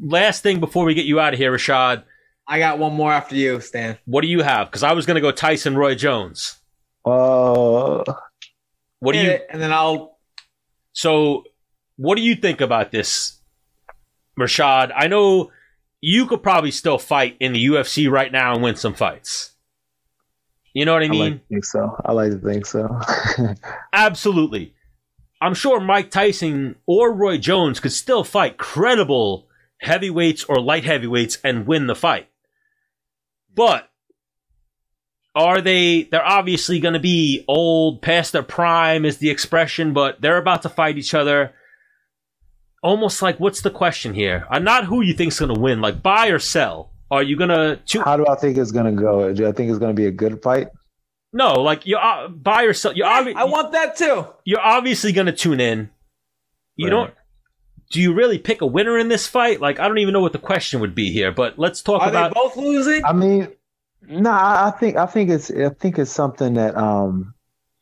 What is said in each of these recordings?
last thing before we get you out of here, Rashad. I got one more after you, Stan. What do you have? Because I was going to go Tyson Roy Jones. Uh, What do you? and then I'll. So, what do you think about this, Rashad? I know you could probably still fight in the UFC right now and win some fights. You know what I I mean? like to think so. I like to think so. Absolutely. I'm sure Mike Tyson or Roy Jones could still fight credible heavyweights or light heavyweights and win the fight. But are they they're obviously going to be old past their prime is the expression but they're about to fight each other almost like what's the question here uh, not who you think's going to win like buy or sell are you going to How do I think it's gonna go? Do I think it's gonna be a good fight? no like you uh, buy or sell you obvi- I want that too. you're obviously going to tune in. You Right. don't. Do you really pick a winner in this fight? Like, I don't even know what the question would be here. But let's talk Are about. they both losing? I mean, no, I I think I think it's I think it's something that um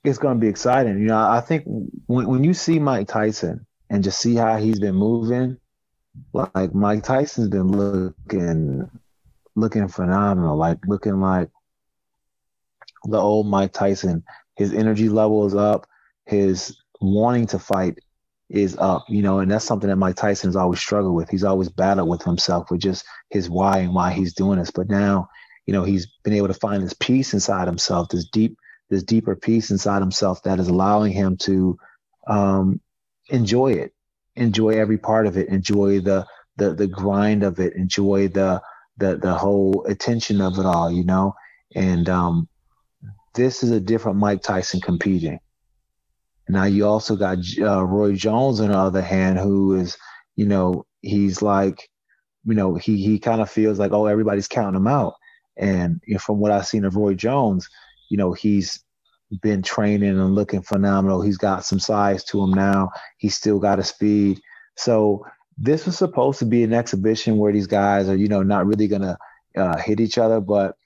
it's going to be exciting. You know, I think when when you see Mike Tyson and just see how he's been moving, like Mike Tyson's been looking looking phenomenal, like looking like the old Mike Tyson. His energy level is up. His wanting to fight is up, you know, and that's something that Mike Tyson has always struggled with. He's always battled with himself with just his why and why he's doing this. But now, you know, he's been able to find this peace inside himself, this deep, this deeper peace inside himself that is allowing him to um, enjoy it, enjoy every part of it, enjoy the the the grind of it, enjoy the the the whole attention of it all, you know. And um, this is a different Mike Tyson competing. Now you also got uh, Roy Jones on the other hand, who is, you know, he's like, you know, he he kind of feels like, oh, everybody's counting him out. And you know, from what I've seen of Roy Jones, you know, he's been training and looking phenomenal. He's got some size to him now. He's still got a speed. So this was supposed to be an exhibition where these guys are, you know, not really gonna uh, hit each other, but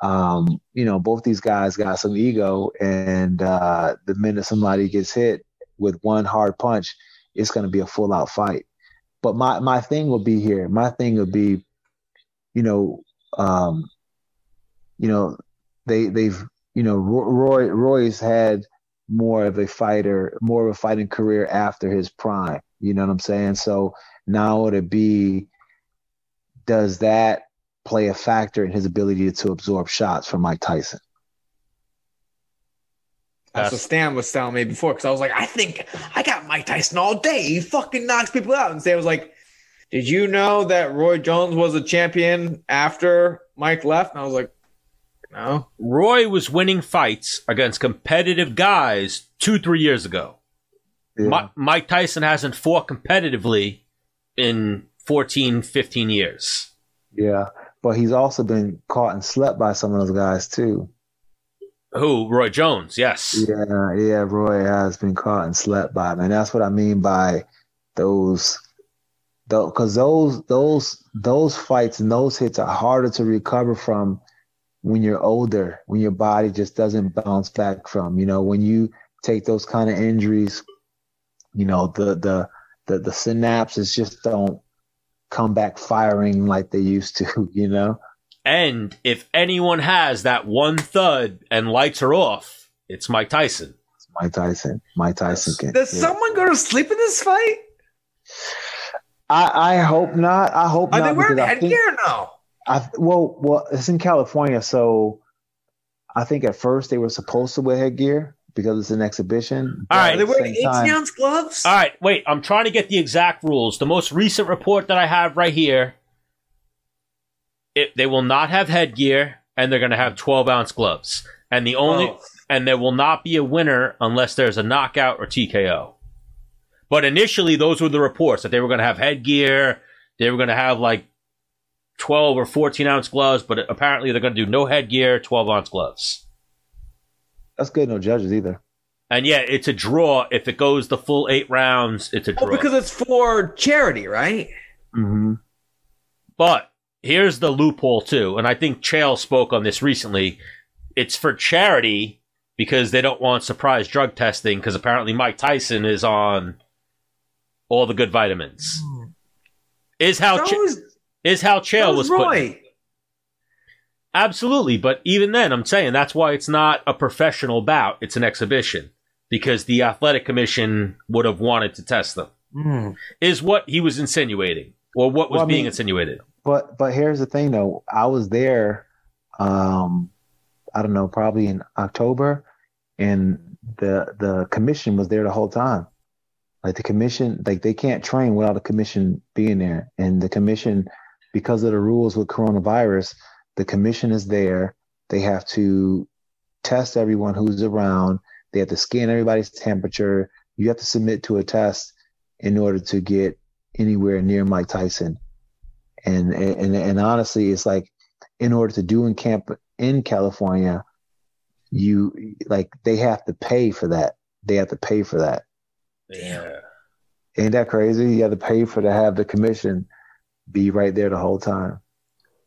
um, you know, both these guys got some ego, and uh, the minute somebody gets hit with one hard punch, it's going to be a full out fight. But my my thing will be here. My thing will be, you know, um, you know, they they've you know Roy Roy's had more of a fighter, more of a fighting career after his prime. You know what I'm saying? So now it'll be, does that play a factor in his ability to absorb shots from Mike Tyson? That's what Stan was telling me before because I was like, I think I got Mike Tyson all day. He fucking knocks people out. And Stan was like, Did you know that Roy Jones was a champion after Mike left? And I was like, No. Roy was winning fights against competitive guys two, three years ago. Yeah. Mi- Mike Tyson hasn't fought competitively in 14, 15 years. Yeah, but he's also been caught and slept by some of those guys too. Who? Roy Jones, yes. Yeah, yeah, Roy has been caught and slept by, man. That's what I mean by those, because those those those fights and those hits are harder to recover from when you're older, when your body just doesn't bounce back from. You know, when you take those kind of injuries, you know, the the the the synapses just don't come back firing like they used to. You know. And if anyone has that one thud and lights are off, it's Mike Tyson. It's Mike Tyson. Mike Tyson can. Does yeah. someone go to sleep in this fight? I, I hope not. I hope not Are they wearing because I think- headgear? No. I well, well, it's in California, so I think at first they were supposed to wear headgear because it's an exhibition. All right, but right. Are at they the wearing same 18 time- ounce gloves? All right, wait. I'm trying to get the exact rules. The most recent report that I have right here, it, they will not have headgear, and they're going to have 12 ounce gloves. And the only Oh. and there will not be a winner unless there's a knockout or TKO. But initially, those were the reports that they were going to have headgear. They were going to have like 12 or 14 ounce gloves, but apparently they're going to do no headgear, 12 ounce gloves. That's good. No judges either. And yeah, it's a draw. If it goes the full eight rounds, it's a draw. Oh, because it's for charity, right? Mm-hmm. But here's the loophole too, and I think Chael spoke on this recently. It's for charity because they don't want surprise drug testing because apparently Mike Tyson is on all the good vitamins. Is how So Ch- is, is how Chael so was is put. Roy. Absolutely, but even then, I'm saying that's why it's not a professional bout; it's an exhibition because the athletic commission would have wanted to test them. Hmm. Is what he was insinuating, or what was Well, I being mean- insinuated? But but here's the thing though. I was there um I don't know, probably in October and the the commission was there the whole time. Like the commission like they can't train without the commission being there. And the commission because of the rules with coronavirus, the commission is there. They have to test everyone who's around. They have to scan everybody's temperature. You have to submit to a test in order to get anywhere near Mike Tyson and and and honestly it's like in order to do in camp in california you like they have to pay for that they have to pay for that Yeah. ain't that crazy you have to pay for to have the commission be right there the whole time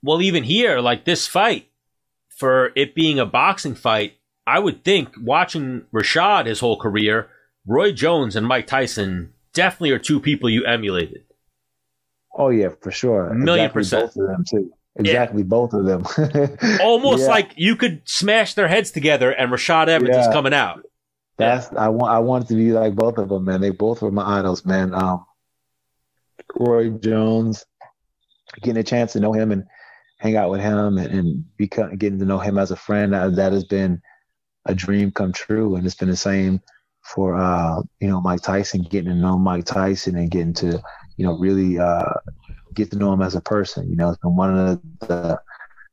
Well, even here, like this fight, for it being a boxing fight, I would think watching Rashad his whole career, Roy Jones and Mike Tyson definitely are two people you emulated. oh yeah for sure A million exactly percent. both of them too exactly both of them Almost Yeah. like you could smash their heads together and Rashad Evans is Yeah. coming out. That's I want. I wanted to be like both of them, man. They both were my idols, man. Um, Roy Jones, getting a chance to know him and hang out with him, and, and become, getting to know him as a friend. That, that has been a dream come true, and it's been the same for uh, you know Mike Tyson. Getting to know Mike Tyson and getting to you know really uh, get to know him as a person. You know, it's been one of the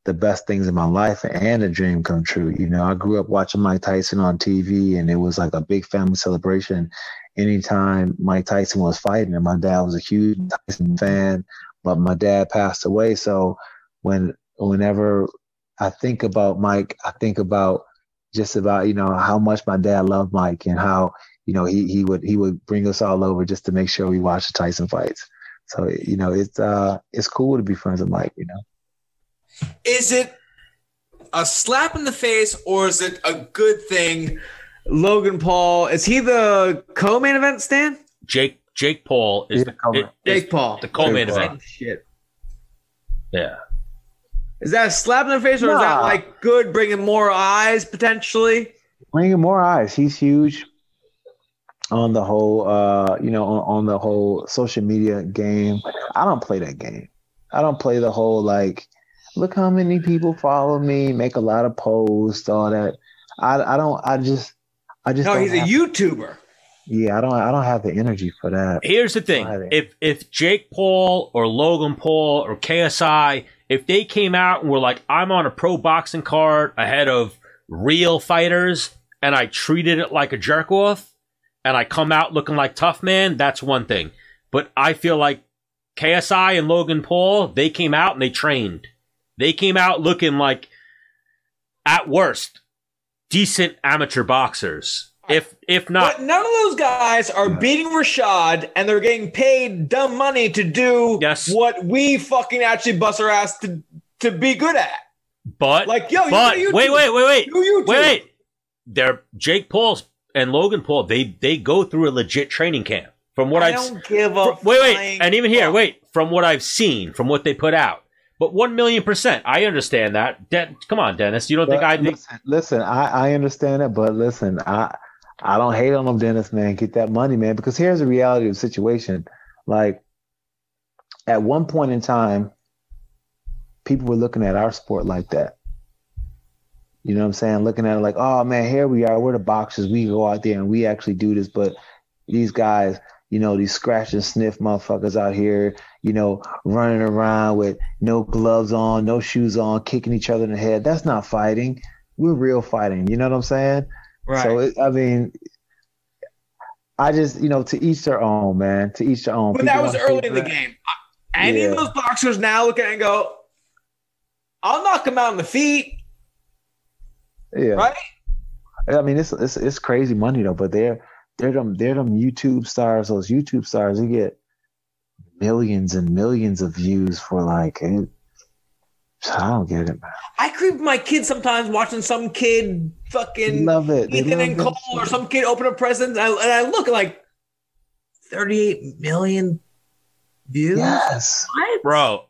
the best things in my life and a dream come true. You know, I grew up watching Mike Tyson on TV and it was like a big family celebration anytime Mike Tyson was fighting. And my dad was a huge Tyson fan, but my dad passed away. So when whenever I think about Mike, I think about just about, you know, how much my dad loved Mike and how, you know, he he would he would bring us all over just to make sure we watched the Tyson fights. So, you know, it's uh it's cool to be friends with Mike, you know. Is it a slap in the face or is it a good thing? Logan Paul is he the co-main event Stan? Jake Jake Paul is Yeah, the come it- on. is Jake Paul. the co-main Jake Paul. event. Shit. Yeah. Is that a slap in the face or is that like good, bringing more eyes potentially? bringing more eyes. He's huge on the whole, uh, you know, on, on the whole social media game. I don't play that game. I don't play the whole like, look how many people follow me, make a lot of posts, all that. I, I don't. I just, I just. No, don't he's a have- YouTuber. Yeah, I don't. I don't have the energy for that. Here's the thing: if if Jake Paul or Logan Paul or KSI, if they came out and were like, "I'm on a pro boxing card ahead of real fighters," and I treated it like a jerk off, and I come out looking like tough man, that's one thing. But I feel like KSI and Logan Paul, they came out and they trained. They came out looking like, at worst, decent amateur boxers. If if not, But none of those guys are beating Rashad and they're getting paid dumb money to do Yes. what we fucking actually bust our ass to, to be good at. but Like, yo, you but do YouTube. wait, wait, wait, wait, Do YouTube. wait, wait. They're Jake Paul's and Logan Paul. They they go through a legit training camp. From what I have don't give a wait, wait, and even here, fuck. wait. From what I've seen, from what they put out, but one million percent, I understand that. De- come on, Dennis, you don't think I think? listen, listen, I, I understand it, but listen, I I don't hate on them, Dennis, man. Get that money, man. Because here's the reality of the situation. Like at one point in time, people were looking at our sport like that. You know what I'm saying? Looking at it like, oh man, here we are. We're the boxers. We go out there and we actually do this. But these guys, you know, these scratch and sniff motherfuckers out here, you know, running around with no gloves on, no shoes on, kicking each other in the head. That's not fighting. We're real fighting. You know what I'm saying? Right. So it, I mean, I just you know to each their own, man. To each their own. but People that was early in the game. Any Yeah. of those boxers now look at it and go, I'll knock him out on the feet, Yeah. right? I mean, it's it's it's crazy money though. But they're they're them they're them YouTube stars. Those YouTube stars, they get millions and millions of views for like. It, I don't get it, man. I creep my kids sometimes watching some kid fucking love it. They Ethan love and that Cole or some kid open a present and I, and I look like 38 million views. Yes. What? Bro,